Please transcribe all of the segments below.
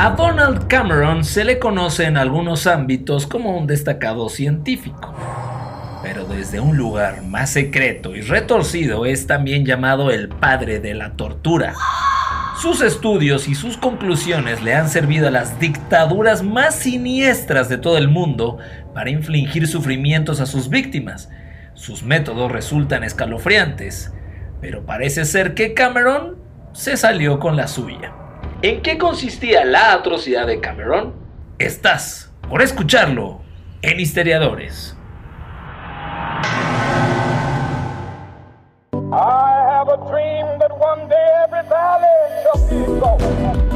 A Donald Cameron se le conoce en algunos ámbitos como un destacado científico. Pero desde un lugar más secreto y retorcido es también llamado el padre de la tortura. Sus estudios y sus conclusiones le han servido a las dictaduras más siniestras de todo el mundo para infligir sufrimientos a sus víctimas. Sus métodos resultan escalofriantes, pero parece ser que Cameron se salió con la suya. ¿En qué consistía la atrocidad de Cameron? Estás por escucharlo en Histeriadores.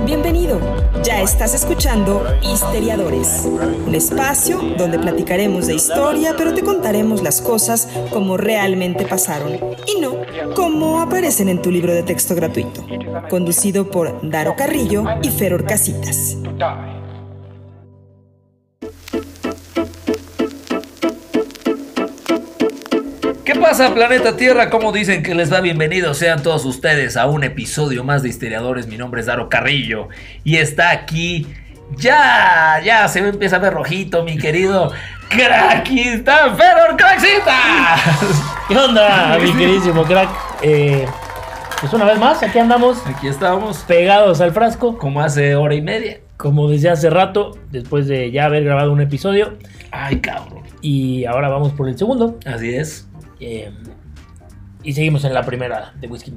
Bienvenido, ya estás escuchando Histeriadores, un espacio donde platicaremos de historia, pero te contaremos las cosas como realmente pasaron y no como aparecen en tu libro de texto gratuito, conducido por Daro Carrillo y Feror Casitas. Pasa, planeta Tierra? ¿Cómo dicen que les va? Bienvenidos sean todos ustedes a un episodio más de Histeriadores. Mi nombre es Daro Carrillo y está aquí. Ya, ya se me empieza a ver rojito, mi querido crack. Aquí está Feror Crackcita. ¿Qué onda, mi queridísimo crack? Eh, pues una vez más, aquí andamos Aquí estamos, pegados al frasco, como hace hora y media. como desde hace rato, después de ya haber grabado un episodio. Ay, cabrón. Y ahora vamos por el segundo. Así es. Eh, y seguimos en la primera de Whisky.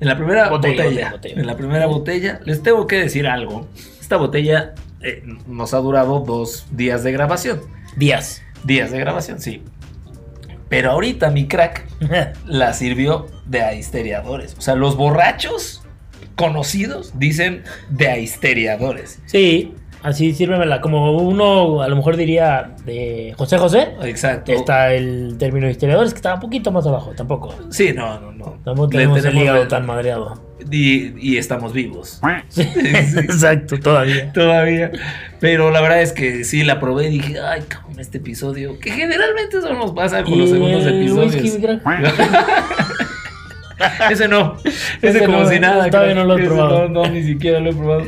En la primera Botella, botella, en la primera botella, les tengo que decir algo. Esta botella eh, nos ha durado dos días de grabación. Díaz. Días de grabación, sí. Pero ahorita mi crack la sirvió de ahisteriadores. O sea, los borrachos conocidos dicen de ahisteriadores. sí, así sírvemela. Como uno a lo mejor diría de José José. Exacto. Está el término de historiadores que está un poquito más abajo, tampoco. Sí, no, no, no. Tampoco Le tenemos el tenemos hígado el- tan madreado. Y, y estamos vivos. Sí, Exacto, todavía. Todavía. Pero la verdad es que sí la probé y dije, ay, cabrón, este episodio. Que generalmente eso nos pasa con los ¿Y segundos el episodios. Ese no. Ese, Ese como no, si nada. todavía no lo he probado. No, no, ni siquiera lo he probado.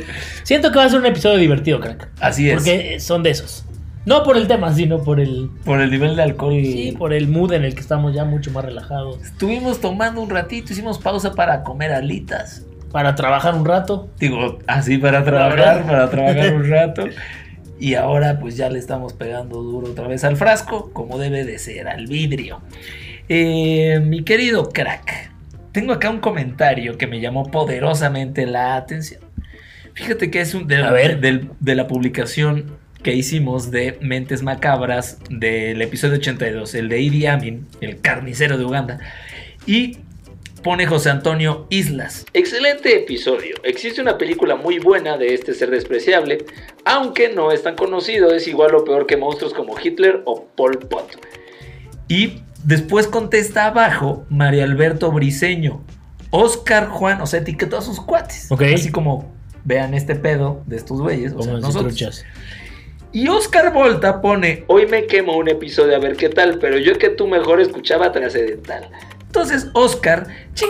Siento que va a ser un episodio divertido, crack. Así es. Porque son de esos. No por el tema, sino por el. Por el nivel de alcohol. Sí, por el mood en el que estamos ya mucho más relajados. Estuvimos tomando un ratito, hicimos pausa para comer alitas. Para trabajar un rato. Digo, así para trabajar, para trabajar un rato. Y ahora pues ya le estamos pegando duro otra vez al frasco, como debe de ser, al vidrio. Eh, mi querido crack, tengo acá un comentario que me llamó poderosamente la atención. Fíjate que es un de, A ver. del- de la publicación que hicimos de Mentes Macabras del episodio 82, el de Idi Amin, el carnicero de Uganda. Y pone José Antonio Islas. Excelente episodio. Existe una película muy buena de este ser despreciable, aunque no es tan conocido, es igual o peor que monstruos como Hitler o Pol Pot. Y después contesta abajo María Alberto Briseño, Oscar Juan, o sea, etiquetó a sus cuates. Ok. Así como vean este pedo de estos güeyes, o sea, nosotros. truchas. Y Oscar Volta pone, hoy me quemo un episodio a ver qué tal, pero yo que tú mejor escuchaba trascendental. Entonces, Oscar, ching-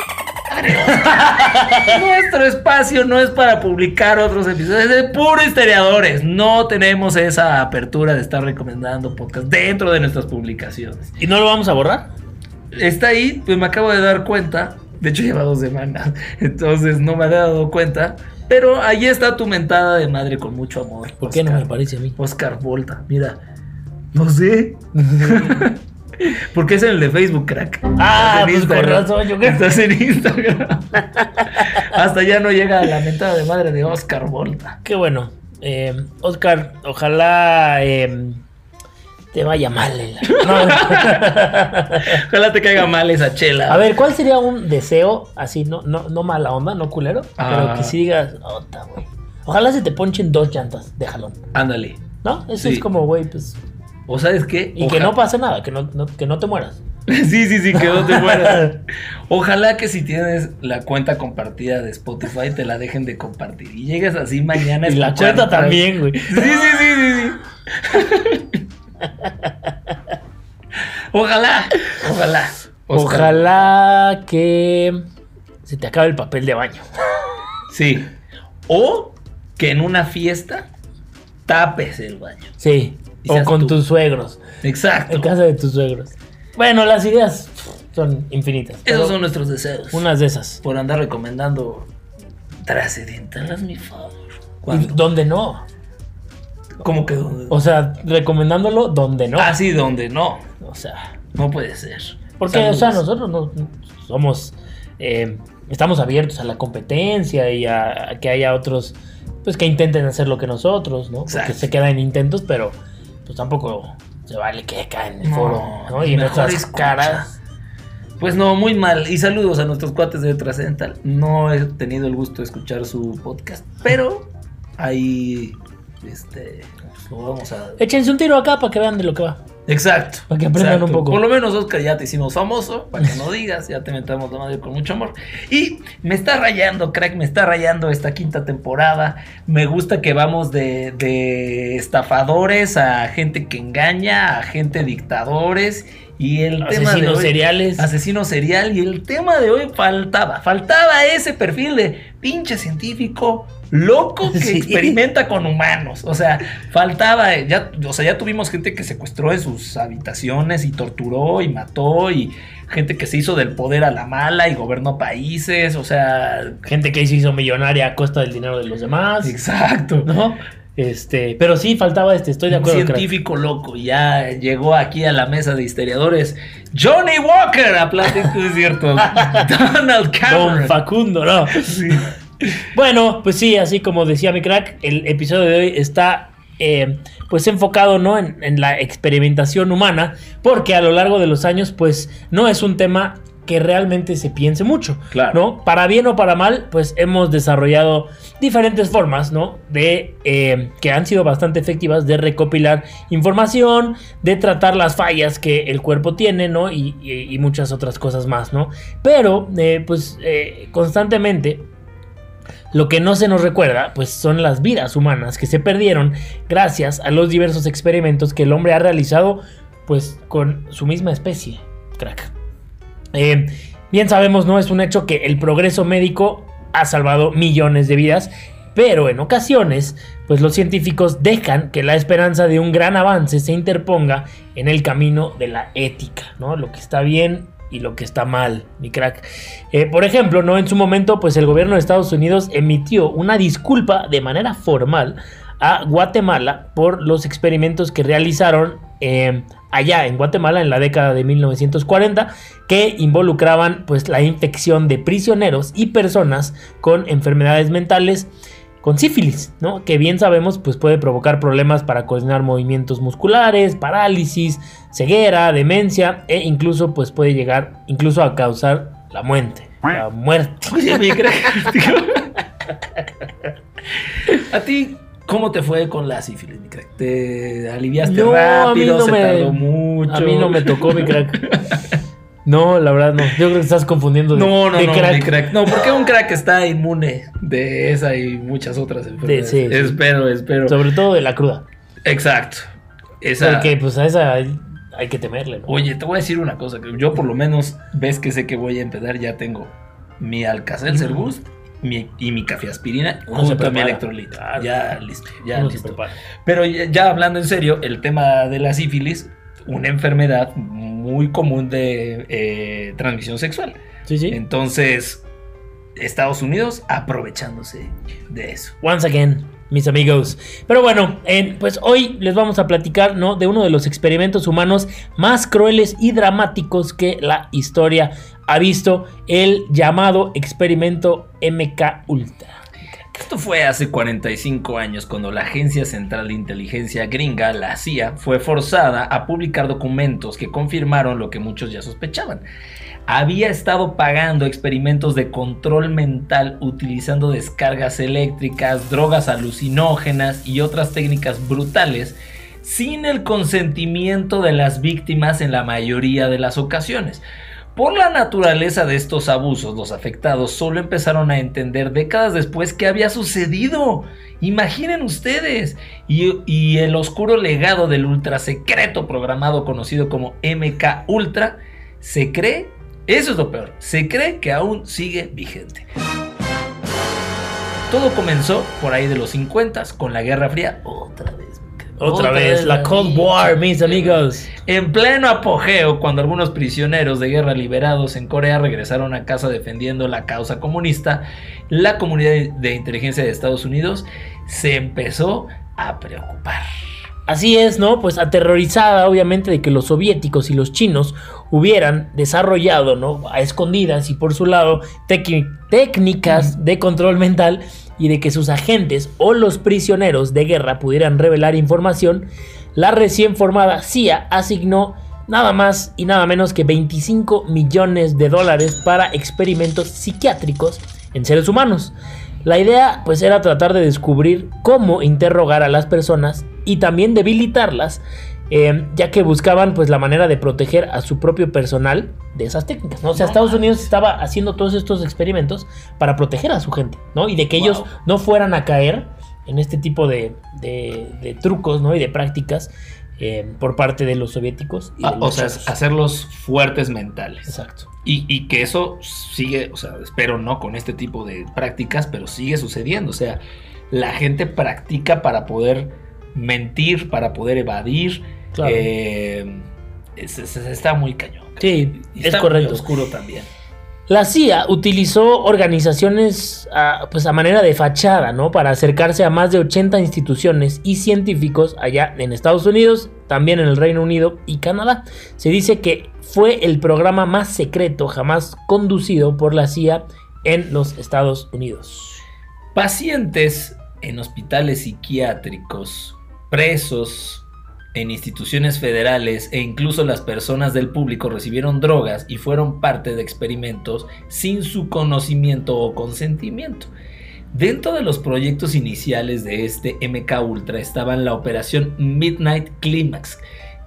nuestro espacio no es para publicar otros episodios, es de puro historiadores. No tenemos esa apertura de estar recomendando podcast dentro de nuestras publicaciones. ¿Y no lo vamos a borrar? Está ahí, pues me acabo de dar cuenta. De hecho, lleva dos semanas, entonces no me había dado cuenta. Pero ahí está tu mentada de madre con mucho amor. ¿Por qué no me parece a mí? Oscar Volta, mira. No sé. Porque es en el de Facebook, crack. Ah, Estás en pues con razón, yo creo. Estás en Instagram. Hasta ya no llega la mentada de madre de Oscar Volta. Qué bueno. Eh, Oscar, ojalá eh, te vaya mal. No. Ojalá te caiga mal esa chela. A ver, ¿cuál sería un deseo así, no, no, no mala onda, no culero? Ah. Pero que sí digas, "Ota, güey. Ojalá se te ponchen dos llantas de jalón. Ándale. ¿No? Eso Sí. es como, güey, pues. ¿O sabes qué? Y que no pase nada, que no, no- que no te mueras. Sí, sí, sí, que no te mueras. Ojalá que si tienes la cuenta compartida de Spotify te la dejen de compartir. Y llegues así mañana Y la cuenta también, güey. Sí, sí, sí, sí, sí. Ojalá, ojalá. Oscar. Ojalá que se te acabe el papel de baño. Sí. O que en una fiesta tapes el baño. Sí. O con tú. tus suegros. Exacto. En casa de tus suegros. Bueno, las ideas son infinitas. Esos son nuestros deseos. Unas de esas. Por andar recomendando trascendental, hazme favor. Donde no. ¿Cómo que dónde? O sea, recomendándolo donde no. Ah, sí, donde no. O sea, No puede ser. porque, o sea, nosotros no somos. eh, estamos abiertos a la competencia y a, a que haya otros. Pues que intenten hacer lo que nosotros, ¿no? Porque Exacto. se queda en intentos, pero pues tampoco se vale que caen en el No, foro, ¿no? Y nuestras escucha. caras. Pues no, muy mal. Y saludos a nuestros cuates de Trascendental. No he tenido el gusto de escuchar su podcast, pero ahí, este, pues lo vamos a... Échense un tiro acá para que vean de lo que va. Exacto. Para que aprendan exacto. un poco. Por lo menos, Oscar, ya te hicimos famoso, para que no digas, ya te metamos la madre con mucho amor. Y me está rayando, crack, me está rayando esta quinta temporada. Me gusta que vamos de, de estafadores a gente que engaña, a gente dictadores. Y el tema de hoy, seriales. Asesino serial. Y el tema de hoy faltaba. Faltaba ese perfil de pinche científico loco que Sí. experimenta con humanos. O sea, faltaba. Ya, o sea, ya tuvimos gente que secuestró en sus habitaciones y torturó y mató. Y gente que se hizo del poder a la mala y gobernó países. O sea. Gente que se hizo millonaria a costa del dinero de los demás. Exacto. ¿No? Este, pero sí faltaba este, estoy de Un acuerdo. crack. científico loco. y Ya llegó aquí a la mesa de historiadores. Johnny Walker. Aplausos, es cierto. Donald Cameron. Don Facundo, ¿no? Sí. Bueno, pues sí, así como decía mi crack, el episodio de hoy está eh, pues enfocado ¿no? en, en la experimentación humana, porque a lo largo de los años pues no es un tema que realmente se piense mucho, Claro. ¿no? Para bien o para mal, pues hemos desarrollado diferentes formas, ¿no? De eh, que han sido bastante efectivas de recopilar información, de tratar las fallas que el cuerpo tiene, ¿no? Y, y- y muchas otras cosas más, ¿no? Pero, eh, pues, constantemente lo que no se nos recuerda, pues son las vidas humanas que se perdieron gracias a los diversos experimentos que el hombre ha realizado, pues con su misma especie, crack. Eh, bien sabemos, ¿no? Es un hecho que el progreso médico ha salvado millones de vidas, pero en ocasiones, pues los científicos dejan que la esperanza de un gran avance se interponga en el camino de la ética, ¿no? Lo que está bien y lo que está mal, mi crack. Eh, por ejemplo, ¿no? En su momento, pues el gobierno de Estados Unidos emitió una disculpa de manera formal a Guatemala por los experimentos que realizaron eh, allá en Guatemala en la década de 1940 que involucraban pues la infección de prisioneros y personas con enfermedades mentales con sífilis, ¿no? Que bien sabemos pues puede provocar problemas para coordinar movimientos musculares, parálisis, ceguera, demencia e incluso pues puede llegar incluso a causar la muerte, la muerte. Oye, mi crack. A ti, ¿cómo te fue con la sífilis, mi crack? ¿Te aliviaste No, a mí rápido? no ¿Se me- tardó mucho? A mí no me tocó mi crack. No, la verdad no. Yo creo que estás confundiendo de, No, no, de no, crack. mi crack. No, porque un crack está inmune de esa y muchas otras enfermedades. sí, sí. Espero, espero. Sobre todo de la cruda. Exacto. Esa... Porque pues a esa hay, que temerle, ¿no? Oye, te voy a decir una cosa. que Yo por lo menos, ves que sé que voy a empezar, ya tengo mi Alcacelser Boost mi, y mi café aspirina Uno junto a mi electrolito. Claro. Ya listo, ya listo. Pero ya, ya hablando en serio, el tema de la sífilis, una enfermedad muy común de eh, transmisión sexual. Sí, sí. Entonces, Estados Unidos aprovechándose de eso. Once again, mis amigos. Pero bueno, en- pues hoy les vamos a platicar, ¿no? De uno de los experimentos humanos más crueles y dramáticos que la historia ha visto, el llamado experimento MK Ultra. Esto fue hace 45 años cuando la Agencia Central de Inteligencia gringa, la CIA, fue forzada a publicar documentos que confirmaron lo que muchos ya sospechaban. Había estado pagando experimentos de control mental utilizando descargas eléctricas, drogas alucinógenas y otras técnicas brutales sin el consentimiento de las víctimas en la mayoría de las ocasiones. Por la naturaleza de estos abusos, los afectados solo empezaron a entender décadas después qué había sucedido. Imaginen ustedes. Y, el oscuro legado del ultra secreto programado conocido como MK Ultra se cree, eso es lo peor, se cree que aún sigue vigente. Todo comenzó por ahí de los 50 con la Guerra Fría. Otra vez. Otra, vez, la Cold War, mis amigos. En pleno apogeo, cuando algunos prisioneros de guerra liberados en Corea regresaron a casa defendiendo la causa comunista, la comunidad de inteligencia de Estados Unidos se empezó a preocupar. Así es, ¿no? Pues aterrorizada obviamente de que los soviéticos y los chinos hubieran desarrollado, ¿no? A escondidas y por su lado técnicas de control mental y de que sus agentes o los prisioneros de guerra pudieran revelar información, la recién formada CIA asignó nada más y nada menos que 25 millones de dólares para experimentos psiquiátricos en seres humanos. La idea pues era tratar de descubrir cómo interrogar a las personas y también debilitarlas, eh, ya que buscaban pues la manera de proteger a su propio personal de esas técnicas. ¿no? O sea, Estados Unidos estaba haciendo todos estos experimentos para proteger a su gente, ¿no? Y de que ellos no fueran a caer en este tipo de, trucos, ¿no? Y de prácticas eh, por parte de los soviéticos. Ah, o sea, hacerlos fuertes mentales. Exacto. Y, que eso sigue, o sea, espero no con este tipo de prácticas, pero sigue sucediendo. O sea, la gente practica para poder mentir, para poder evadir. Eh, está muy cañón. Sí, es correcto. oscuro también. La CIA utilizó organizaciones a, pues a manera de fachada, ¿no? Para acercarse a más de 80 instituciones y científicos allá en Estados Unidos, también en el Reino Unido y Canadá. Se dice que fue el programa más secreto jamás conducido por la CIA en los Estados Unidos. Pacientes en hospitales psiquiátricos, presos, en instituciones federales e incluso las personas del público recibieron drogas y fueron parte de experimentos sin su conocimiento o consentimiento. Dentro de los proyectos iniciales de este MK Ultra estaban la operación Midnight Climax,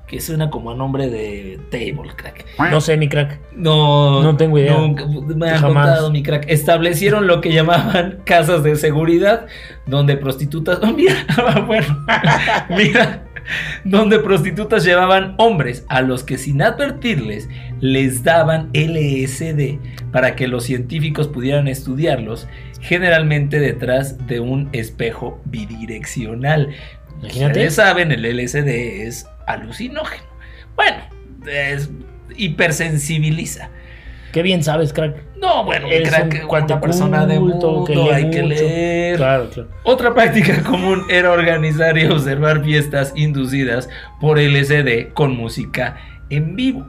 que suena como a nombre de Table, crack. No sé, mi crack. No, no tengo idea. me han contado, mi crack. Establecieron lo que llamaban casas de seguridad, donde prostitutas. Oh, mira, bueno, mira donde prostitutas llevaban hombres a los que sin advertirles les daban LSD para que los científicos pudieran estudiarlos, generalmente detrás de un espejo bidireccional. Imagínate. Ustedes saben, el LSD es alucinógeno. Bueno, es, hipersensibiliza. Qué bien sabes, crack. No, bueno, crack, una persona de mundo, que hay que leer. Claro, claro. Otra práctica común era organizar y observar fiestas inducidas por LSD con música en vivo.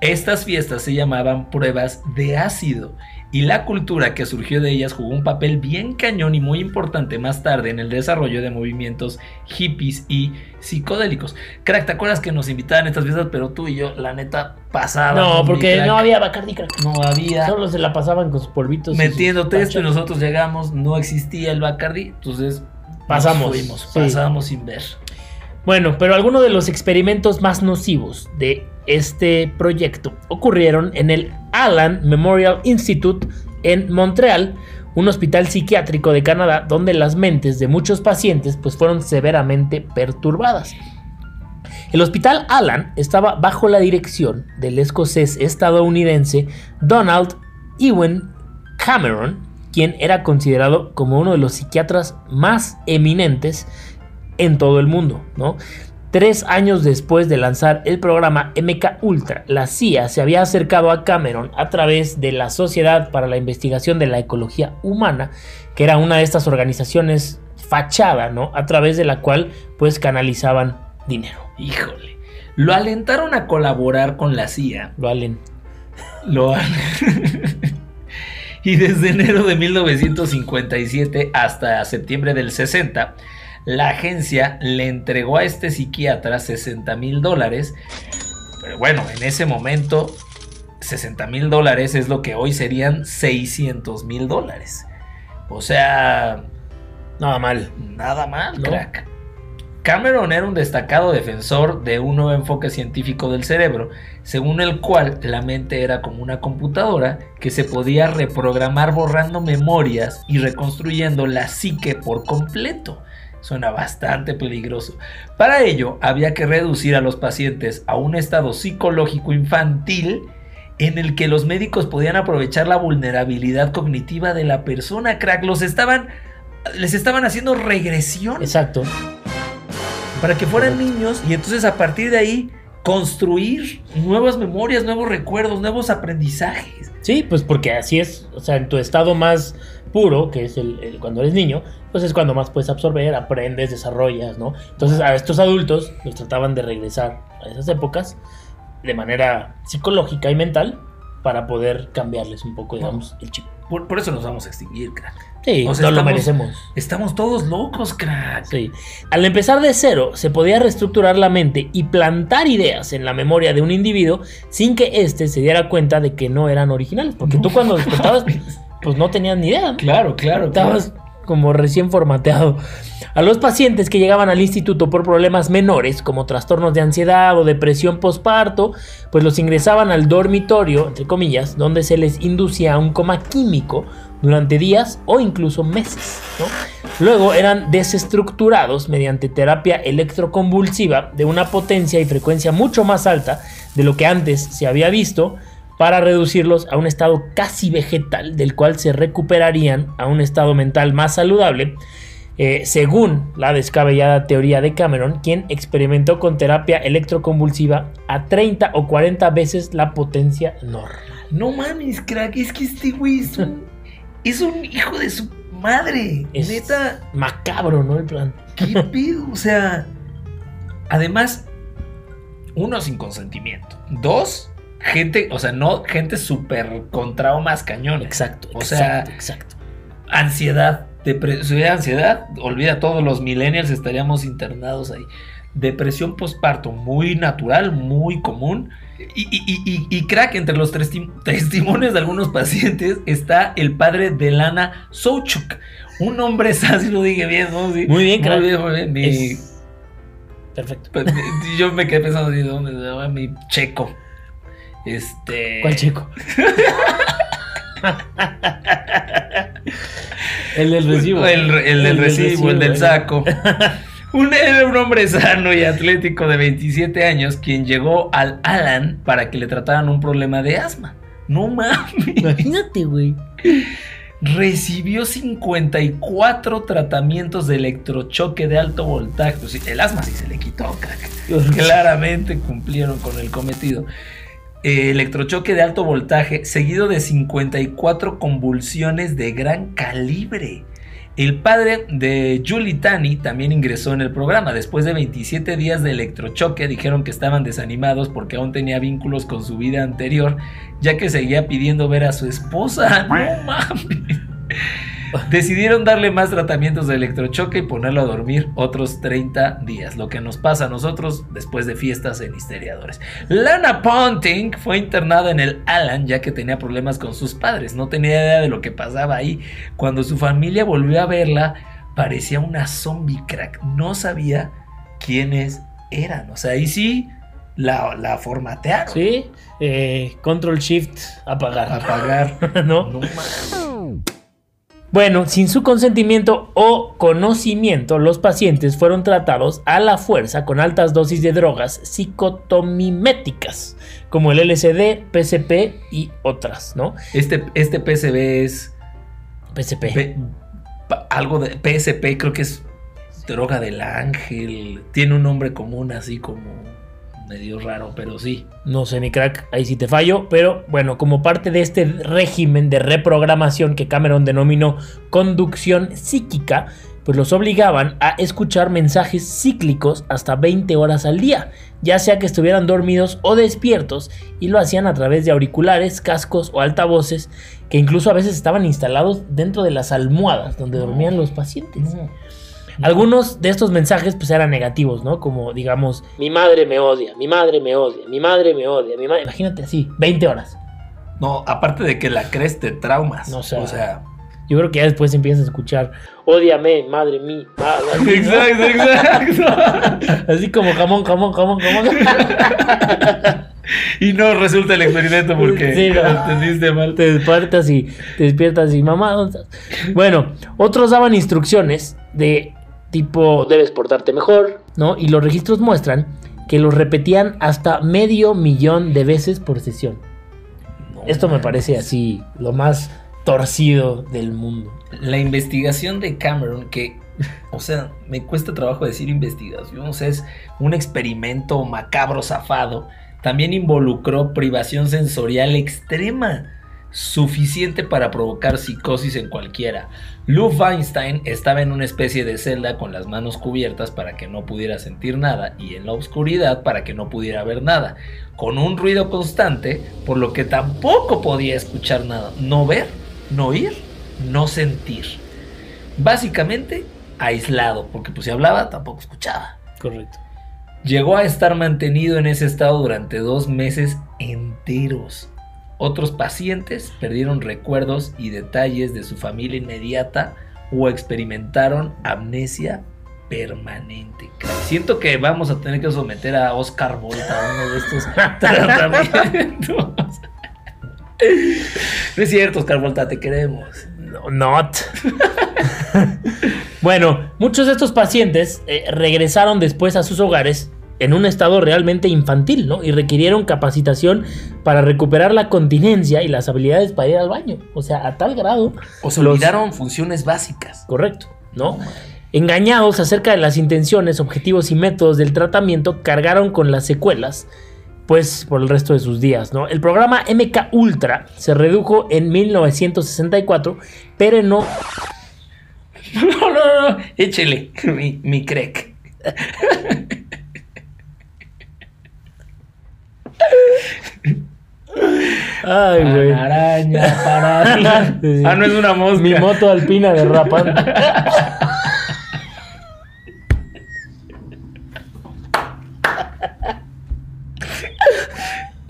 Estas fiestas se llamaban pruebas de ácido y la cultura que surgió de ellas jugó un papel bien cañón y muy importante más tarde en el desarrollo de movimientos hippies y psicodélicos. Crack, ¿te acuerdas que nos invitaban a estas fiestas, pero tú y yo, la neta, pasaban? No, porque no había Bacardi, crack. No había. Solo se la pasaban con sus polvitos. Metiéndote esto y nosotros llegamos, no existía el Bacardi, entonces pasamos. Fuimos, pasamos sin ver. Bueno, pero algunos de los experimentos más nocivos de este proyecto ocurrieron en el Allen Memorial Institute en Montreal, un hospital psiquiátrico de Canadá donde las mentes de muchos pacientes pues fueron severamente perturbadas. El hospital Allen estaba bajo la dirección del escocés estadounidense Donald Ewen Cameron, quien era considerado como uno de los psiquiatras más eminentes en todo el mundo, ¿no? Tres años después de lanzar el programa MK Ultra, la CIA se había acercado a Cameron a través de la Sociedad para la Investigación de la Ecología Humana, que era una de estas organizaciones fachada, ¿no? A través de la cual pues canalizaban dinero. Híjole. Lo alentaron a colaborar con la CIA. Lo alen. Lo y desde enero de 1957 hasta septiembre del 60 la agencia le entregó a este psiquiatra 60 mil dólares. Pero bueno, en ese momento 60 mil dólares es lo que hoy serían 600 mil dólares. O sea... Nada mal. Nada mal, crack. Cameron era un destacado defensor de un nuevo enfoque científico del cerebro, según el cual la mente era como una computadora que se podía reprogramar borrando memorias y reconstruyendo la psique por completo. Suena bastante peligroso. Para ello, había que reducir a los pacientes a un estado psicológico infantil en el que los médicos podían aprovechar la vulnerabilidad cognitiva de la persona, crack. Los estaban les estaban haciendo regresión Exacto. para que fueran niños y entonces a partir de ahí construir nuevas memorias, nuevos recuerdos, nuevos aprendizajes. Sí, pues porque así es, o sea, en tu estado más puro, que es el, el- cuando eres niño, pues es cuando más puedes absorber, aprendes, desarrollas, ¿no? Entonces a estos adultos los trataban de regresar a esas épocas de manera psicológica y mental para poder cambiarles un poco, digamos, el chip. Por, por eso nos vamos a extinguir, crack. Sí, O sea, no lo estamos- merecemos. Estamos todos locos, crack. Sí. Al empezar de cero, se podía reestructurar la mente y plantar ideas en la memoria de un individuo sin que éste se diera cuenta de que no eran originales. Porque tú cuando despertabas, pues no tenías ni idea. ¿no? Claro, claro. Estabas como recién formateado. A los pacientes que llegaban al instituto por problemas menores, como trastornos de ansiedad o depresión postparto, pues los ingresaban al dormitorio, entre comillas, donde se les inducía a un coma químico durante días o incluso meses. ¿no? Luego eran desestructurados mediante terapia electroconvulsiva de una potencia y frecuencia mucho más alta de lo que antes se había visto para reducirlos a un estado casi vegetal del cual se recuperarían a un estado mental más saludable, eh, según la descabellada teoría de Cameron, quien experimentó con terapia electroconvulsiva a 30 o 40 veces la potencia normal. No mames, crack. Es que este güey es un, es un hijo de su madre. Es Neta, macabro, ¿no? El plan. ¿qué pedo? O sea, además, uno sin consentimiento. Dos, gente, o sea, no gente súper con traumas cañones. Exacto, O sea, exacto. Ansiedad, si hubiera ansiedad, olvida todos los millennials estaríamos internados ahí. Depresión postparto, muy natural, muy común. Y, y- y- y- crack, entre los testi- testimonios de algunos pacientes está el padre de Lana Souchuk. Un hombre, así lo dije bien, ¿no? Sí. Muy bien, crack. Muy bien, muy bien. Mi- Es- Perfecto. pues, yo me quedé pensando, ¿de dónde se llama mi checo? Este. ¿Cuál chico? el del recibo. El, el del recibo, el del el- saco. Un, era un hombre sano y atlético de 27 años quien llegó al Alan para que le trataran un problema de asma. No mames. Imagínate, güey. Recibió 54 tratamientos de electrochoque de alto voltaje. Pues el asma sí se le quitó, crack. Claramente cumplieron con el cometido. Eh, electrochoque de alto voltaje, seguido de 54 convulsiones de gran calibre. El padre de Julie Tani también ingresó en el programa. Después de 27 días de electrochoque, dijeron que estaban desanimados porque aún tenía vínculos con su vida anterior, ya que seguía pidiendo ver a su esposa. No mames. Decidieron darle más tratamientos de electrochoque y ponerlo a dormir otros 30 días, lo que nos pasa a nosotros después de fiestas en Histeriadores. Lana Ponting fue internada en el Alan ya que tenía problemas con sus padres, no tenía idea de lo que pasaba ahí. Cuando su familia volvió a verla, parecía una zombie crack, no sabía quiénes eran, o sea, ahí sí la, la formatearon. Sí, eh, control shift, apagar. Apagar. ¿No? No mames. Bueno, sin su consentimiento o conocimiento, los pacientes fueron tratados a la fuerza con altas dosis de drogas psicotomiméticas, como el LSD, PCP y otras, ¿no? Este, este PCB es PCP. P- algo de PSP, creo que es droga del ángel. Tiene un nombre común así como medio raro, pero sí. No sé, mi crack, ahí sí te fallo, pero bueno, como parte de este régimen de reprogramación que Cameron denominó conducción psíquica, pues los obligaban a escuchar mensajes cíclicos hasta 20 horas al día, ya sea que estuvieran dormidos o despiertos, y lo hacían a través de auriculares, cascos o altavoces, que incluso a veces estaban instalados dentro de las almohadas donde dormían los pacientes. Algunos de estos mensajes pues eran negativos, ¿no? Como digamos, mi madre me odia, mi madre me odia, mi madre me odia, mi madre... Imagínate así, 20 horas. No, aparte de que la crees te traumas. No, o sea, o sea. Yo creo que ya después empiezas a escuchar, ódiame, madre mía, madre mía", Exacto, exacto. Así como jamón, jamón, jamón, jamón. y no resulta el experimento porque Sí, no. entendiste mal. te despiertas y te despiertas y mamá, ¿dónde estás?". Bueno, otros daban instrucciones de tipo debes portarte mejor, ¿no? Y los registros muestran que los repetían hasta medio millón de veces por sesión. No Esto me parece así lo más torcido del mundo. La investigación de Cameron, que, o sea, me cuesta trabajo decir investigación, o sea, es un experimento macabro zafado, también involucró privación sensorial extrema suficiente para provocar psicosis en cualquiera. Lou Feinstein estaba en una especie de celda con las manos cubiertas para que no pudiera sentir nada y en la oscuridad para que no pudiera ver nada, con un ruido constante, por lo que tampoco podía escuchar nada, no ver, no oír, no sentir. Básicamente aislado, porque pues si hablaba tampoco escuchaba. Correcto. Llegó a estar mantenido en ese estado durante dos meses enteros. Otros pacientes perdieron recuerdos y detalles de su familia inmediata o experimentaron amnesia permanente. Siento que vamos a tener que someter a Oscar Volta a uno de estos tratamientos. No es cierto, Oscar Volta, te queremos. No, not. bueno, muchos de estos pacientes eh, regresaron después a sus hogares en un estado realmente infantil, ¿no? Y requirieron capacitación para recuperar la continencia y las habilidades para ir al baño. O sea, a tal grado. O se olvidaron funciones básicas. Correcto, ¿no? Engañados acerca de las intenciones, objetivos y métodos del tratamiento, cargaron con las secuelas, pues por el resto de sus días, ¿no? El programa MK Ultra se redujo en 1964, pero no. No, no, no, échele, mi, mi crec. Ay, güey. Araña, para. Sí. Ah, no es una mosca. Mi moto alpina derrapando.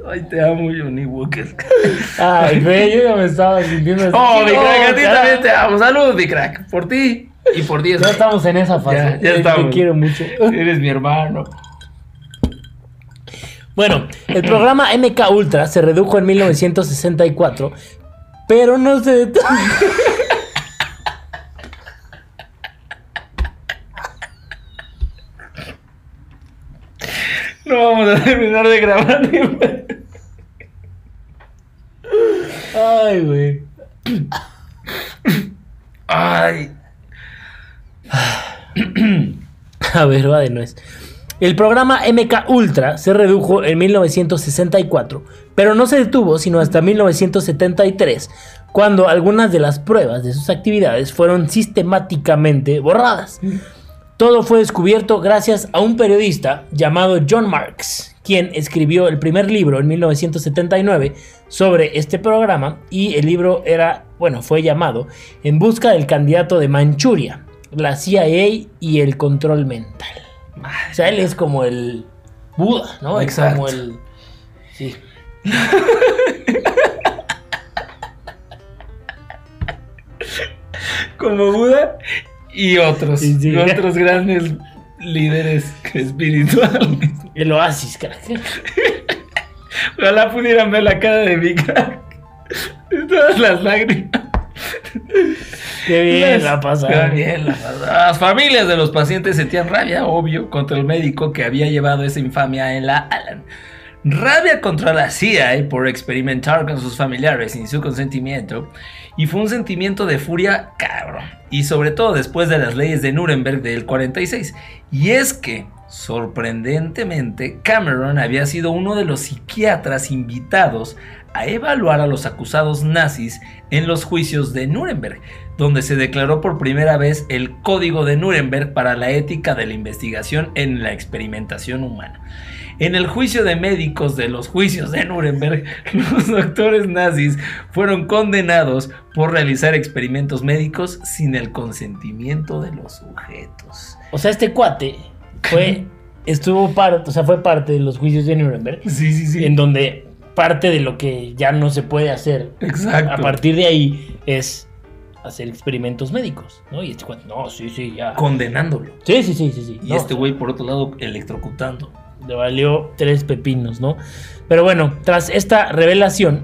Ay, te amo, Johnny Walker. Ay, güey, yo ya me estaba sintiendo así. Oh, mi crack, a ti cara. también te amo. Salud, mi crack. Por ti y por 10. Ya estamos en esa fase. Ya, ya estamos. Te quiero mucho. Eres mi hermano. Bueno, el programa MK Ultra se redujo en 1964, pero no se detuvo. No vamos a terminar de grabar. ni- Ay, güey. Ay. A ver, va de nuez. El programa MK Ultra se redujo en 1964, pero no se detuvo sino hasta 1973, cuando algunas de las pruebas de sus actividades fueron sistemáticamente borradas. Todo fue descubierto gracias a un periodista llamado John Marks, quien escribió el primer libro en 1979 sobre este programa y el libro era, bueno, fue llamado En busca del candidato de Manchuria, la CIA y el control mental. O sea, él es como el Buda, ¿no? Es Exacto. como el... Sí. Como Buda y otros. Sí, sí. y otros grandes líderes espirituales. El oasis, crack. Ojalá pudieran ver la cara de mi crack. Todas las lágrimas. Qué bien la Qué pasada. bien la pasada. Las familias de los pacientes sentían rabia, obvio, contra el médico que había llevado esa infamia en la Alan. Rabia contra la CIA por experimentar con sus familiares sin su consentimiento. Y fue un sentimiento de furia cabrón. Y sobre todo después de las leyes de Nuremberg del 46. Y es que, sorprendentemente, Cameron había sido uno de los psiquiatras invitados a evaluar a los acusados nazis en los juicios de Nuremberg, donde se declaró por primera vez el Código de Nuremberg para la ética de la investigación en la experimentación humana. En el juicio de médicos de los juicios de Nuremberg, los doctores nazis fueron condenados por realizar experimentos médicos sin el consentimiento de los sujetos. O sea, este cuate fue, estuvo parte, o sea, fue parte de los juicios de Nuremberg, Sí, sí, sí. en donde parte de lo que ya no se puede hacer Exacto. a partir de ahí es hacer experimentos médicos, ¿no? Y este no, sí, sí, ya. Condenándolo. Sí, sí, sí, sí, sí. Y no, este güey, por otro lado, electrocutando. le valió tres pepinos, ¿no? Pero bueno, tras esta revelación,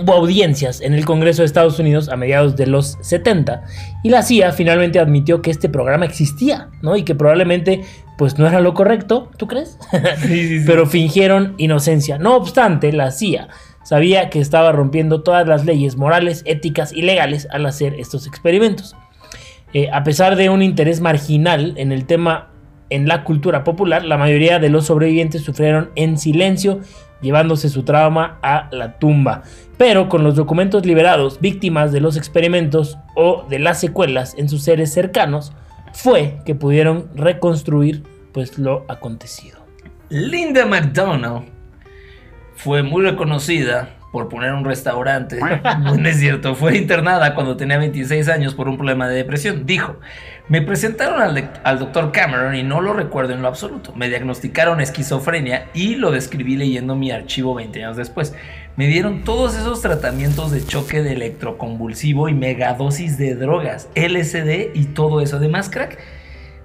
hubo audiencias en el Congreso de Estados Unidos a mediados de los 70 y la CIA finalmente admitió que este programa existía, ¿no? Y que probablemente pues no era lo correcto, ¿tú crees? Sí, sí, sí. Pero fingieron inocencia. No obstante, la CIA sabía que estaba rompiendo todas las leyes morales, éticas y legales al hacer estos experimentos. Eh, a pesar de un interés marginal en el tema en la cultura popular, la mayoría de los sobrevivientes sufrieron en silencio, llevándose su trauma a la tumba. Pero con los documentos liberados, víctimas de los experimentos o de las secuelas en sus seres cercanos, fue que pudieron reconstruir pues lo acontecido. Linda McDonald fue muy reconocida por poner un restaurante. no es cierto, fue internada cuando tenía 26 años por un problema de depresión. Dijo, me presentaron al, al doctor Cameron y no lo recuerdo en lo absoluto. Me diagnosticaron esquizofrenia y lo describí leyendo mi archivo 20 años después. Me dieron todos esos tratamientos de choque de electroconvulsivo y megadosis de drogas, LSD y todo eso. Además, crack,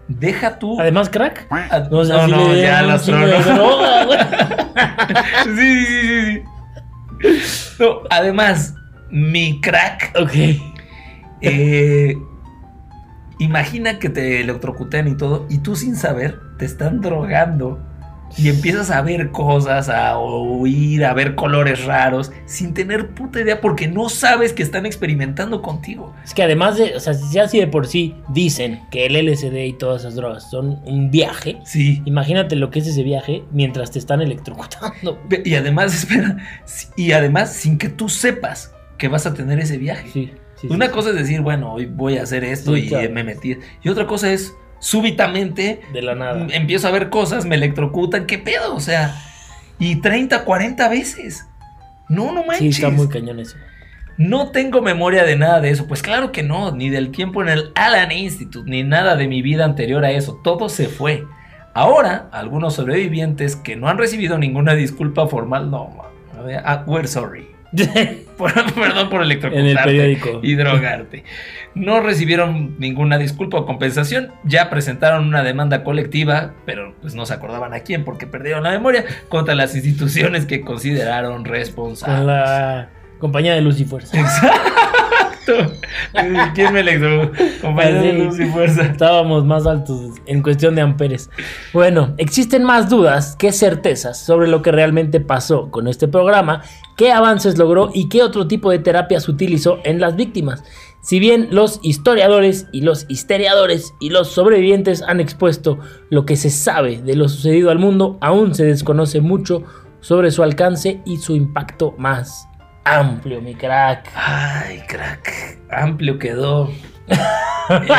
deja tú... Además, crack. Ah, No, no, no, ya las chingo de tronó. droga, güey. sí, sí, sí, sí. No, además, mi crack. Ok. eh, imagina que te electrocutan y todo, y tú sin saber te están drogando. Y empiezas a ver cosas, a oír, a ver colores raros, sin tener puta idea, porque no sabes que están experimentando contigo. Es que además de, o sea, si así de por sí dicen que el LSD y todas esas drogas son un viaje, Sí. imagínate lo que es ese viaje mientras te están electrocutando. Y además, espera, y además sin que tú sepas que vas a tener ese viaje. Sí, sí, Una sí, cosa es decir, bueno, hoy voy a hacer esto Sí, y claro. me metí. Y otra cosa es, súbitamente, De la nada. mm, empiezo a ver cosas, me electrocutan, ¿qué pedo? O sea, y 30, 40 veces. No, no Sí, manches. está muy cañón eso. No tengo memoria de nada de eso. Pues claro que no, ni del tiempo en el Allen Institute, ni nada de mi vida anterior a eso. Todo se fue. Ahora, algunos sobrevivientes que no han recibido ninguna disculpa formal, no, ah, we're sorry. Perdón por electrocutarte En el periódico. y drogarte. No recibieron ninguna disculpa o compensación. Ya presentaron una demanda colectiva, pero pues no se acordaban a quién porque perdieron la memoria contra las instituciones que consideraron responsables. Con la compañía de Luz y Fuerza. Exacto. ¿Quién me electrocutó? Compañero de luz y fuerza. Estábamos más altos en cuestión de amperes. Bueno, existen más dudas que certezas sobre lo que realmente pasó con este programa, qué avances logró y qué otro tipo de terapias utilizó en las víctimas. Si bien los historiadores y los histeriadores y los sobrevivientes han expuesto lo que se sabe de lo sucedido al mundo, aún se desconoce mucho sobre su alcance y su impacto más amplio, mi crack. Ay, crack. Amplio quedó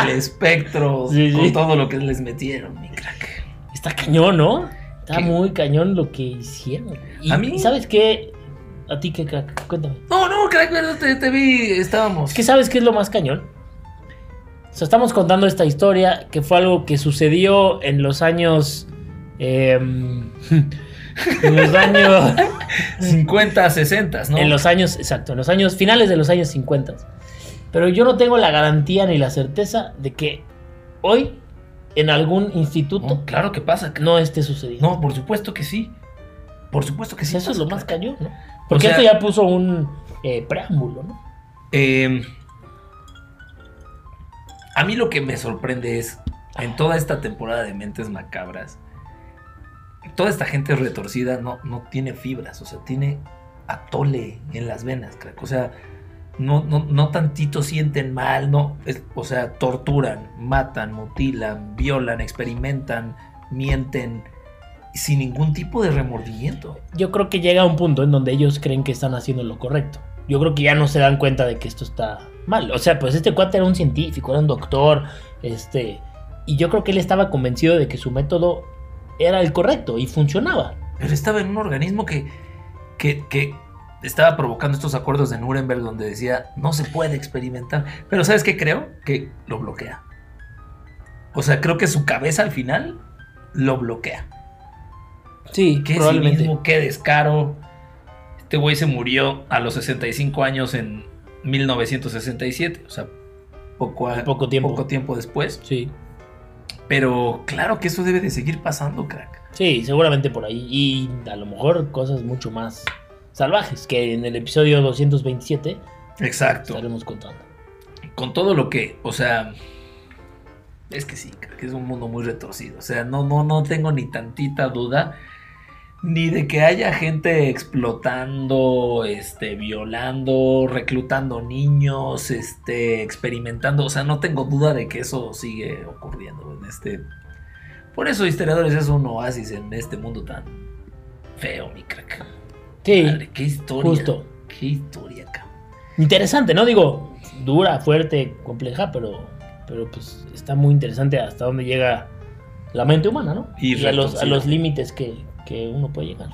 el espectro Sí, con todo lo que les metieron, mi crack. Está cañón, ¿no? Está ¿Qué? muy cañón lo que hicieron. Y, A mí- ¿y ¿Sabes qué? A ti, qué crack, cuéntame. No, no, crack, te, te vi, estábamos. Es que ¿sabes qué es lo más cañón? O sea, estamos contando esta historia que fue algo que sucedió en los años... em, en los años... 50, 60, ¿no? En los años, exacto, en los años finales de los años 50. Pero yo no tengo la garantía ni la certeza de que hoy en algún instituto No, claro que pasa. no esté sucediendo. No, por supuesto que sí. Por supuesto que sí. Eso es pasa, lo más cañón, ¿no? Porque sea- esto ya puso un eh, preámbulo, ¿no? Eh, a mí lo que me sorprende es, en toda esta temporada de Mentes Macabras, toda esta gente retorcida no, no tiene fibras, o sea, tiene atole en las venas, crack. O sea, no, no, no tantito sienten mal, no, es- o sea, torturan, matan, mutilan, violan, experimentan, mienten, sin ningún tipo de remordimiento. Yo creo que llega un punto en donde ellos creen que están haciendo lo correcto. Yo creo que ya no se dan cuenta de que esto está mal. O sea, pues este cuate era un científico, era un doctor, este... Y yo creo que él estaba convencido de que su método era el correcto y funcionaba. Pero estaba en un organismo que, que, que estaba provocando estos acuerdos de Nuremberg donde decía no se puede experimentar. Pero ¿sabes qué creo? Que lo bloquea. O sea, creo que su cabeza al final lo bloquea. Sí, Qué probablemente. cinismo, qué descaro. Este güey se murió a los 65 años en 1967. O sea, poco, a- Poco tiempo. poco tiempo después. Sí, Pero claro que eso debe de seguir pasando, crack. sí, seguramente por ahí. Y a lo mejor cosas mucho más salvajes que en el episodio 227 Exacto. estaremos contando. con todo lo que, o sea, es que sí, que es un mundo muy retorcido. O sea, no, no, no tengo ni tantita duda ni de que haya gente explotando, este, violando, reclutando niños, este, experimentando. O sea, no tengo duda de que eso sigue ocurriendo en este. Por eso, historiadores es un oasis en este mundo tan feo, mi crack. Sí, Madre, qué historia. justo. Qué historia, cabrón. Interesante, ¿no? Digo, dura, fuerte, compleja, pero, pero pues está muy interesante hasta dónde llega la mente humana, ¿no? Y a los, a los límites que, que uno puede llegar.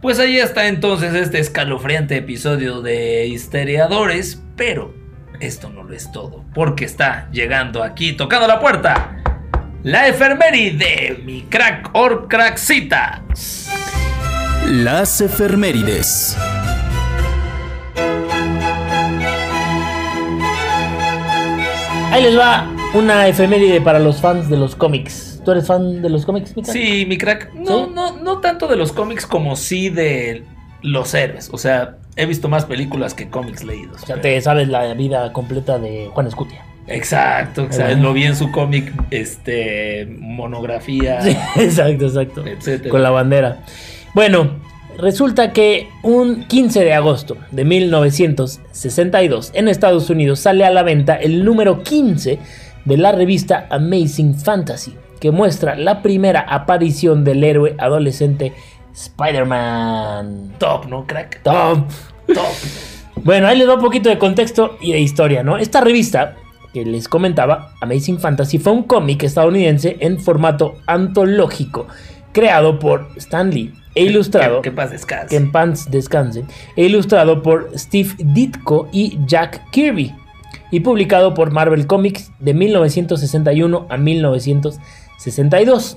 Pues ahí está entonces este escalofriante episodio de Histeriadores, pero esto no lo es todo, porque está llegando aquí, tocando la puerta, la efeméride de mi crack or crackcita. Las efemérides. Ahí les va una efeméride para los fans de los cómics. ¿Tú eres fan de los cómics, Mika? Sí, mi crack, no, ¿Sí? no, no tanto de los cómics como sí de los héroes, o sea, he visto más películas que cómics leídos. O sea, pero- te sabes la vida completa de Juan Escutia. Exacto, exacto, lo vi en su cómic, este, monografía, Sí, exacto, exacto. etcétera. Con la bandera. Bueno, resulta que un 15 de agosto de 1962 en Estados Unidos sale a la venta el número 15 de la revista Amazing Fantasy, que muestra la primera aparición del héroe adolescente Spider-Man. Top, ¿no, crack? Top. Top. Bueno, ahí les da un poquito de contexto y de historia, ¿no? Esta revista que les comentaba, Amazing Fantasy, fue un cómic estadounidense en formato antológico, creado por Stan Lee e ilustrado, Que, que paz descanse. que en pants descanse, e ilustrado por Steve Ditko y Jack Kirby, y publicado por Marvel Comics de 1961 a 1962.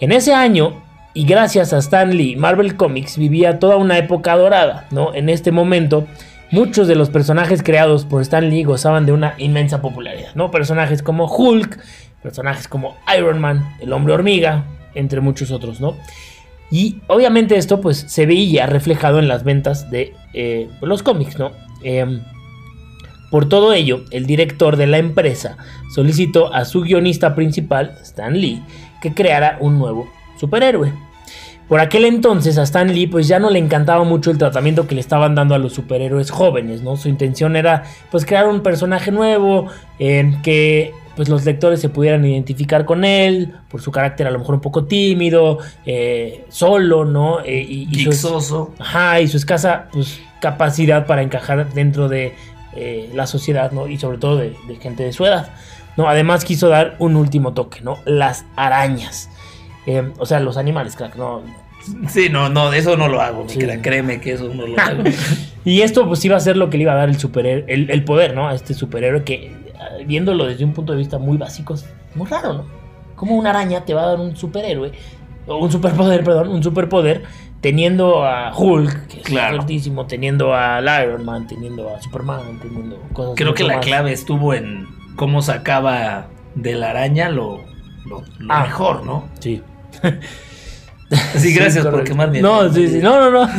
En ese año, y gracias a Stan Lee, Marvel Comics vivía toda una época dorada, ¿no? En este momento, muchos de los personajes creados por Stan Lee gozaban de una inmensa popularidad, ¿no? Personajes como Hulk, personajes como Iron Man, el Hombre Hormiga, entre muchos otros, ¿no? Y obviamente esto pues se veía reflejado en las ventas de eh, los cómics, ¿no? Em, por todo ello, el director de la empresa solicitó a su guionista principal, Stan Lee, que creara un nuevo superhéroe. Por aquel entonces a Stan Lee pues ya no le encantaba mucho el tratamiento que le estaban dando a los superhéroes jóvenes, ¿no? Su intención era pues crear un personaje nuevo en que pues los lectores se pudieran identificar con él por su carácter a lo mejor un poco tímido, eh, solo, ¿no? Eh, y, y su-. Ajá, y su escasa pues, capacidad para encajar dentro de eh, la sociedad, ¿no? Y sobre todo de, de gente de su edad, ¿no? Además quiso dar un último toque, ¿no? Las arañas. Eh, o sea, los animales, crack, ¿no? Sí, no, no, eso no lo hago, Sí. crack, créeme que eso no lo hago. Y esto pues iba a ser lo que le iba a dar el, superhéroe, el, el poder, ¿no? A este superhéroe que, eh, viéndolo desde un punto de vista muy básico, es muy raro, ¿no? Como una araña te va a dar un superhéroe, o un superpoder, perdón, un superpoder, teniendo a Hulk, que es Claro. fuertísimo, teniendo al Iron Man, teniendo a Superman, teniendo cosas Creo que la clave estuvo en cómo sacaba de la araña lo, lo, lo Ah. mejor, ¿no? Sí. Sí, gracias por correcto. quemarme. No, sí, sí, no, no, no.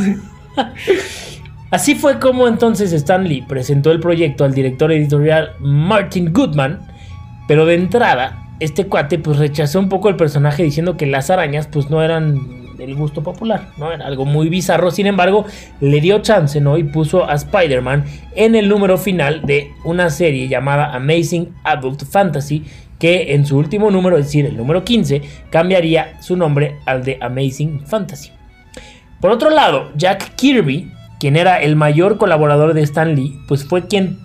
Así fue como entonces Stan Lee presentó el proyecto al director editorial Martin Goodman, pero de entrada este cuate pues rechazó un poco el personaje diciendo que las arañas pues no eran del gusto popular, ¿no? Era algo muy bizarro, sin embargo le dio chance, ¿no? Y puso a Spider-Man en el número final de una serie llamada Amazing Adult Fantasy que en su último número, es decir, el número 15, cambiaría su nombre al de Amazing Fantasy. Por otro lado, Jack Kirby, quien era el mayor colaborador de Stan Lee, pues fue quien,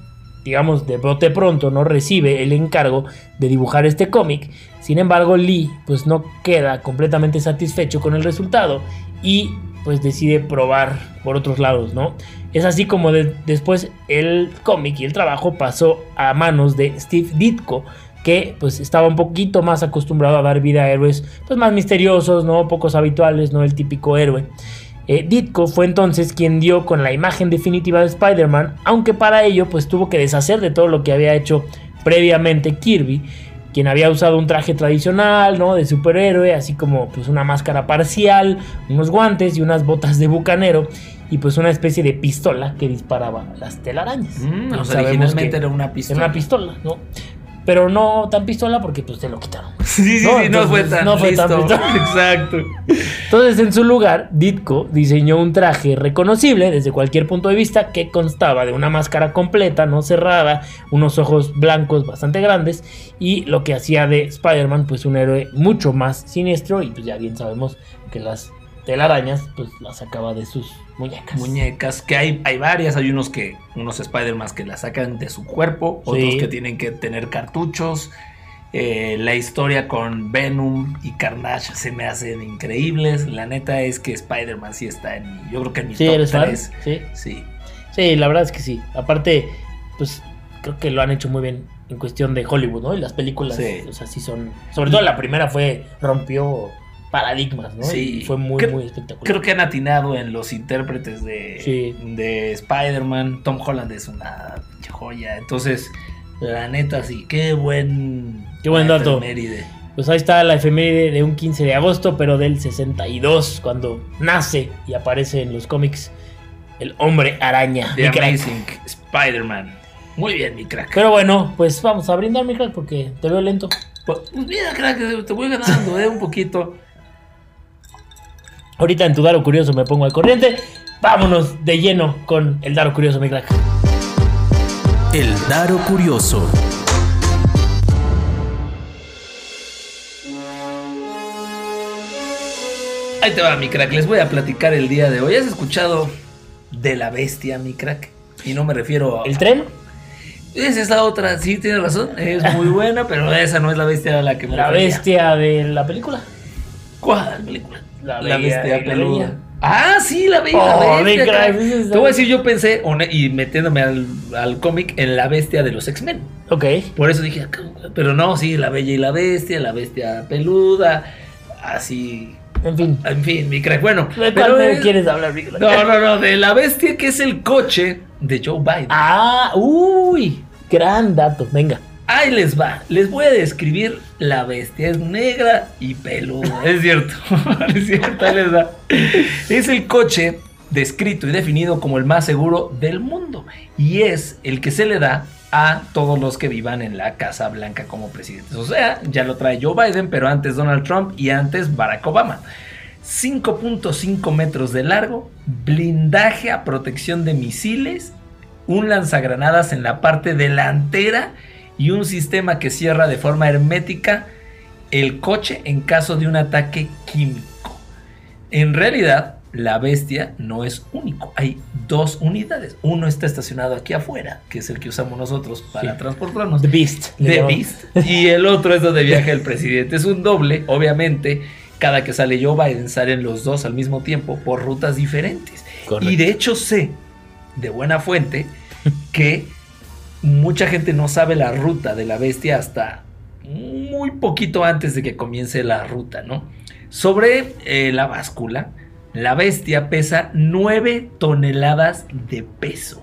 digamos, de bote pronto, no recibe el encargo de dibujar este cómic. Sin embargo, Lee, pues no queda completamente satisfecho con el resultado y pues decide probar por otros lados, ¿no? Es así como de- después el cómic y el trabajo pasó a manos de Steve Ditko, que pues estaba un poquito más acostumbrado a dar vida a héroes pues más misteriosos, ¿no? Pocos habituales, ¿no? El típico héroe. Eh, Ditko fue entonces quien dio con la imagen definitiva de Spider-Man, aunque para ello pues tuvo que deshacer de todo lo que había hecho previamente Kirby, quien había usado un traje tradicional, ¿no? De superhéroe, así como pues una máscara parcial, unos guantes y unas botas de bucanero y pues una especie de pistola que disparaba las telarañas. Mm, o sea, originalmente que era una era pistola. una pistola, ¿no? Pero no tan pistola porque pues se lo quitaron. Sí, sí, No, sí, no fue tan no fue tan pistola. Exacto. Entonces, en su lugar, Ditko diseñó un traje reconocible desde cualquier punto de vista que constaba de una máscara completa, no cerrada, unos ojos blancos bastante grandes y lo que hacía de Spider-Man pues un héroe mucho más siniestro y pues ya bien sabemos que las telarañas pues las sacaba de sus muñecas. Muñecas, que hay, hay varias, hay unos que, unos Spider-Man que la sacan de su cuerpo, otros que tienen que tener cartuchos. Eh, la historia con Venom y Carnage se me hacen increíbles. La neta es que Spider-Man sí está en mi, yo creo que en mi Sí, top eres fan. 3. Sí. Sí. Sí, la verdad es que sí. Aparte, pues creo que lo han hecho muy bien en cuestión de Hollywood, ¿no? Y las películas, Sí. o sea, sí son. Sobre todo la primera fue. rompió paradigmas, ¿no? Sí. Y fue muy, Creo- muy espectacular. Creo que han atinado en los intérpretes de, Sí. de Spider-Man. Tom Holland es una pinche joya. Entonces, la neta sí, qué buen, Qué buen dato. efeméride. Pues ahí está la efeméride de un 15 de agosto, pero del 62, cuando nace y aparece en los cómics el hombre araña. The. Amazing Spider-Man. Muy bien, mi crack. Pero bueno, pues vamos a brindar, mi crack, porque te veo lento. Pues mira, crack, te voy ganando, eh, un poquito. Ahorita en tu Daro Curioso me pongo al corriente. Vámonos de lleno con el Daro Curioso, mi crack. El Daro Curioso. Ahí te va, mi crack. Les voy a platicar el día de hoy. ¿Has escuchado de la bestia, mi crack? Y no me refiero a. ¿El tren? Esa es la otra, sí, tienes razón. Es muy buena, pero esa no es la bestia a la que me La refería. bestia de la película. ¿Cuál película? La Bella la peluda. Ah, sí, la bella. Oh, la bestia, Te voy a decir, yo pensé, y metiéndome al, al cómic, en la bestia de los X-Men. Ok. Por eso dije, "Ah, pero no, sí, la bella y la bestia, la bestia peluda, así. En fin. En fin, mi crack. Bueno, ¿De pero es- quieres hablar, mi crack? No, no, no, de la bestia que es el coche de Joe Biden. Ah, uy. Gran dato. Venga. Ahí les va. Les voy a describir la bestia. Es negra y peluda. Es cierto. es cierto. Ahí les va. Es el coche descrito y definido como el más seguro del mundo. Y es el que se le da a todos los que vivan en la Casa Blanca como presidentes. O sea, ya lo trae Joe Biden, pero antes Donald Trump y antes Barack Obama. 5.5 metros de largo, blindaje a protección de misiles, un lanzagranadas en la parte delantera y un sistema que cierra de forma hermética el coche en caso de un ataque químico. En realidad, la bestia no es único, hay dos unidades. Uno está estacionado aquí afuera, que es el que usamos nosotros para Sí. transportarnos. The Beast. The. Beast. Y el otro es donde viaja el presidente. Es un doble, obviamente. Cada que sale Joe Biden salen los dos al mismo tiempo por rutas diferentes. Correcto. Y de hecho sé, de buena fuente, que mucha gente no sabe la ruta de la bestia hasta muy poquito antes de que comience la ruta, ¿no? Sobre eh, la báscula, la bestia pesa 9 toneladas de peso.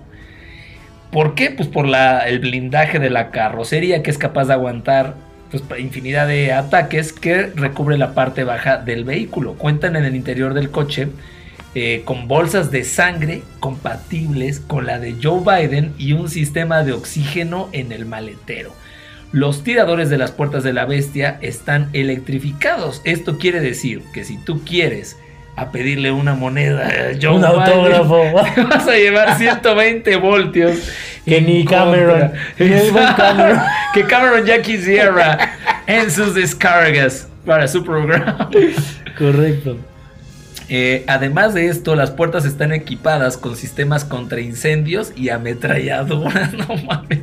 ¿Por qué? Pues por el blindaje de la carrocería que es capaz de aguantar pues, infinidad de ataques que recubre la parte baja del vehículo. Cuentan en el interior del coche eh, con bolsas de sangre compatibles con la de Joe Biden y un sistema de oxígeno en el maletero. Los tiradores de las puertas de la bestia están electrificados. Esto quiere decir que si tú quieres a pedirle una moneda a Joe Un Biden, autógrafo. vas a llevar 120 voltios. Que ni. Cameron. Cameron. que Cameron ya quisiera en sus descargas para su programa. Correcto. Eh, además de esto, las puertas están equipadas con sistemas contra incendios y ametralladoras. No mames.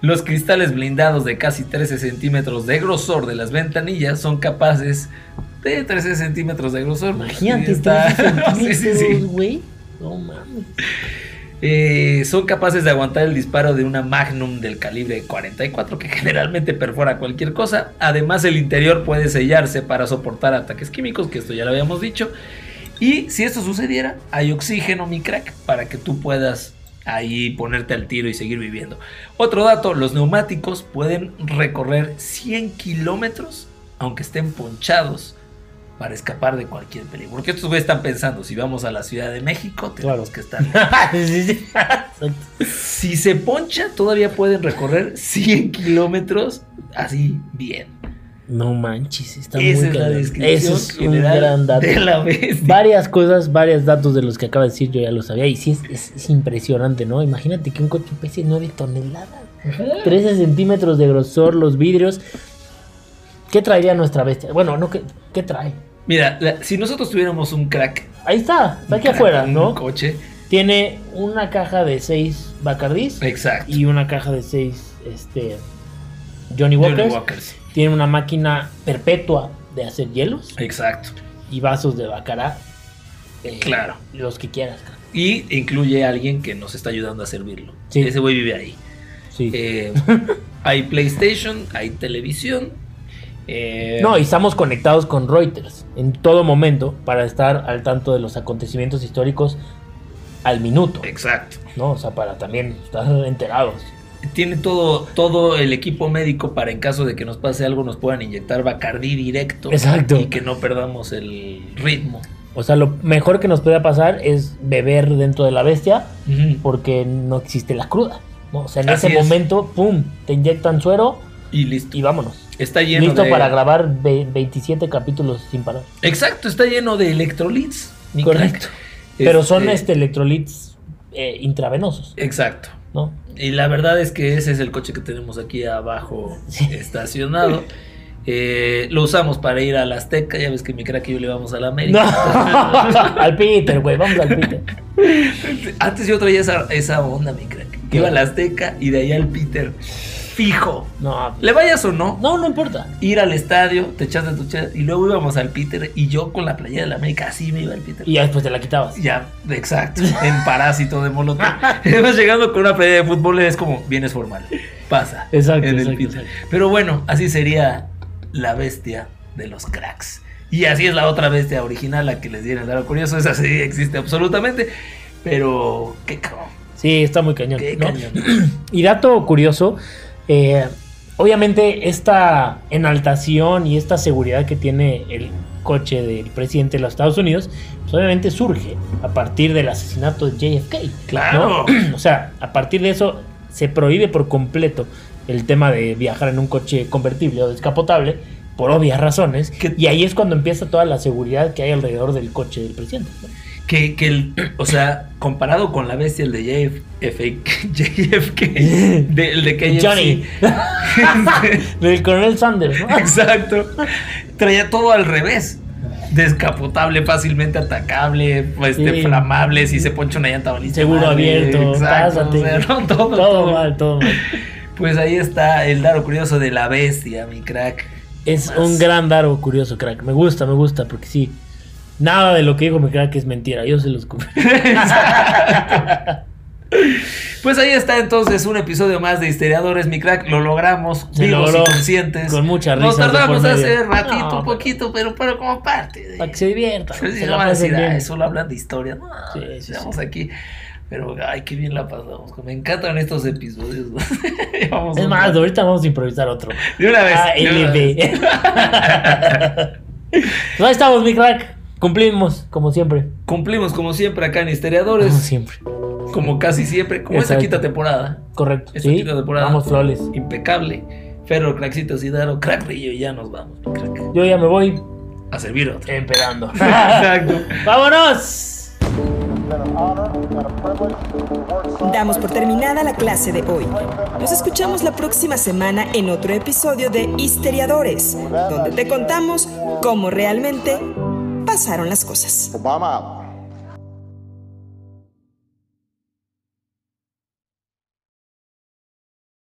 Los cristales blindados de casi 13 centímetros de grosor de las ventanillas son capaces de 13 centímetros de grosor. Imagínate, está- 13 Sí, sí. No mames. Eh, son capaces de aguantar el disparo de una Magnum del calibre 44 que generalmente perfora cualquier cosa. Además el interior puede sellarse para soportar ataques químicos, que esto ya lo habíamos dicho. Y si esto sucediera, hay oxígeno, mi crack, para que tú puedas ahí ponerte al tiro y seguir viviendo. Otro dato, los neumáticos pueden recorrer 100 kilómetros, aunque estén ponchados, para escapar de cualquier peligro. Porque estos güeyes están pensando, si vamos a la Ciudad de México, tenemos Claro. que estar. Si se poncha, todavía pueden recorrer 100 kilómetros así bien. No manches, está Esa muy es la cañón. descripción Ese es un gran dato. de la. Varias cosas, varios datos de los que acaba de decir, yo ya lo sabía. Y sí, es, es- es impresionante, ¿no? Imagínate que un coche pese 9 toneladas. 13 centímetros de grosor, los vidrios. ¿Qué traería nuestra bestia? Bueno, no, ¿qué, qué trae? Mira, la- si nosotros tuviéramos un crack, Ahí está, está aquí afuera, ¿no? Un coche. Tiene una caja de 6 Bacardís Exacto. y una caja de 6 este, Johnny Walkers. Johnny Walkers. Tiene una máquina perpetua de hacer hielos Exacto. y vasos de Bacará. eh, Claro. Los que quieras. Y incluye a alguien que nos está ayudando a servirlo. Sí. Ese güey vive ahí. Sí. Eh, hay PlayStation, hay televisión. eh, No, y estamos conectados con Reuters en todo momento para estar al tanto de los acontecimientos históricos al minuto, Exacto. ¿no? O sea, para también estar enterados. Tiene todo, todo el equipo médico para en caso de que nos pase algo nos puedan inyectar Bacardí directo. Exacto. Y que no perdamos el ritmo. O sea, lo mejor que nos puede pasar es beber dentro de la bestia porque no existe la cruda. ¿no? O sea, en Así ese es. momento, ¡pum! Te inyectan suero Y listo. y vámonos. Está lleno Listo de... para grabar ve- 27 capítulos sin parar. Exacto, está lleno de electrolits. Correcto. crack. Pero son Este, este electrolits eh, intravenosos, Exacto. ¿no? Y la verdad es que ese es el coche que tenemos aquí abajo Sí. estacionado. Eh, lo usamos para ir a la Azteca. Ya ves que mi crack y yo le vamos a la No. América. al Peter, güey, vamos al Peter. Antes yo traía esa, esa onda, mi crack. Iba a la Azteca y de ahí al Peter. Fijo. No, Le vayas o no, no, no importa. ir al estadio, te echaste tu chat y luego íbamos al Peter y yo con la playera de la América así me iba al Peter. Y ya después te la quitabas. Ya, exacto, en parásito de molotov. Además, llegando con una playera de fútbol es como, vienes formal, pasa. Exacto, en el exacto, Peter. exacto. Pero bueno, así sería la bestia de los cracks. Y así es la otra bestia original, la que les dieron el dato curioso. Esa sí existe absolutamente. Pero, qué cabrón, Sí, está muy cañón. qué ¿no? cañón. Y dato curioso, eh, obviamente esta enaltación y esta seguridad que tiene el coche del presidente de los Estados Unidos, pues obviamente surge a partir del asesinato de JFK. ¿no? Claro. O sea, a partir de eso se prohíbe por completo el tema de viajar en un coche convertible o descapotable por obvias razones. Y ahí es cuando empieza toda la seguridad que hay alrededor del coche del presidente. ¿no? Que, que el, o sea, comparado con la bestia, el de JFK, JFK de, el de KFC. Johnny. del coronel Sanders, ¿no? Exacto. Traía todo al revés. Descapotable, fácilmente atacable, este, Sí. flamable, si se poncha una llanta balística. Seguro madre, abierto, exacto, pásate. o sea, no, todo, todo, todo. mal, todo mal. Pues ahí está el daro curioso de la bestia, mi crack. Es Más. un gran daro curioso, crack. Me gusta, me gusta, porque sí. Nada de lo que dijo mi crack es mentira. Yo se los cubro. Pues ahí está entonces un episodio más de Histeriadores, mi crack. Lo logramos, Se vivos logró, y conscientes. con muchas Nos risas de tardamos hace ratito, No, un poquito, pero, pero como parte de. Para que se. Pues no la van a decir, pasen bien. "Ay, solo hablan de historia. No, Sí, sí, estamos sí. aquí. Pero, ay, qué bien la pasamos. Me encantan estos episodios. Vamos Es más, rato. ahorita vamos a improvisar otro. de una vez. Ah, pues ahí estamos, mi crack. Cumplimos, como siempre. Cumplimos como siempre acá en Como Histeriadores. siempre. Como casi siempre. Como esta quinta temporada. Correcto. Esta Sí, quinta temporada. vamos, flores. Impecable. Ferro, Crackcitos y Daro, Crack Rillo. Y ya nos vamos, crack. Yo ya me voy A servir otro. empedando. Exacto. ¡Vámonos! Damos por terminada la clase de hoy. Nos escuchamos la próxima semana en otro episodio de Histeriadores, donde te contamos cómo realmente pasaron las cosas.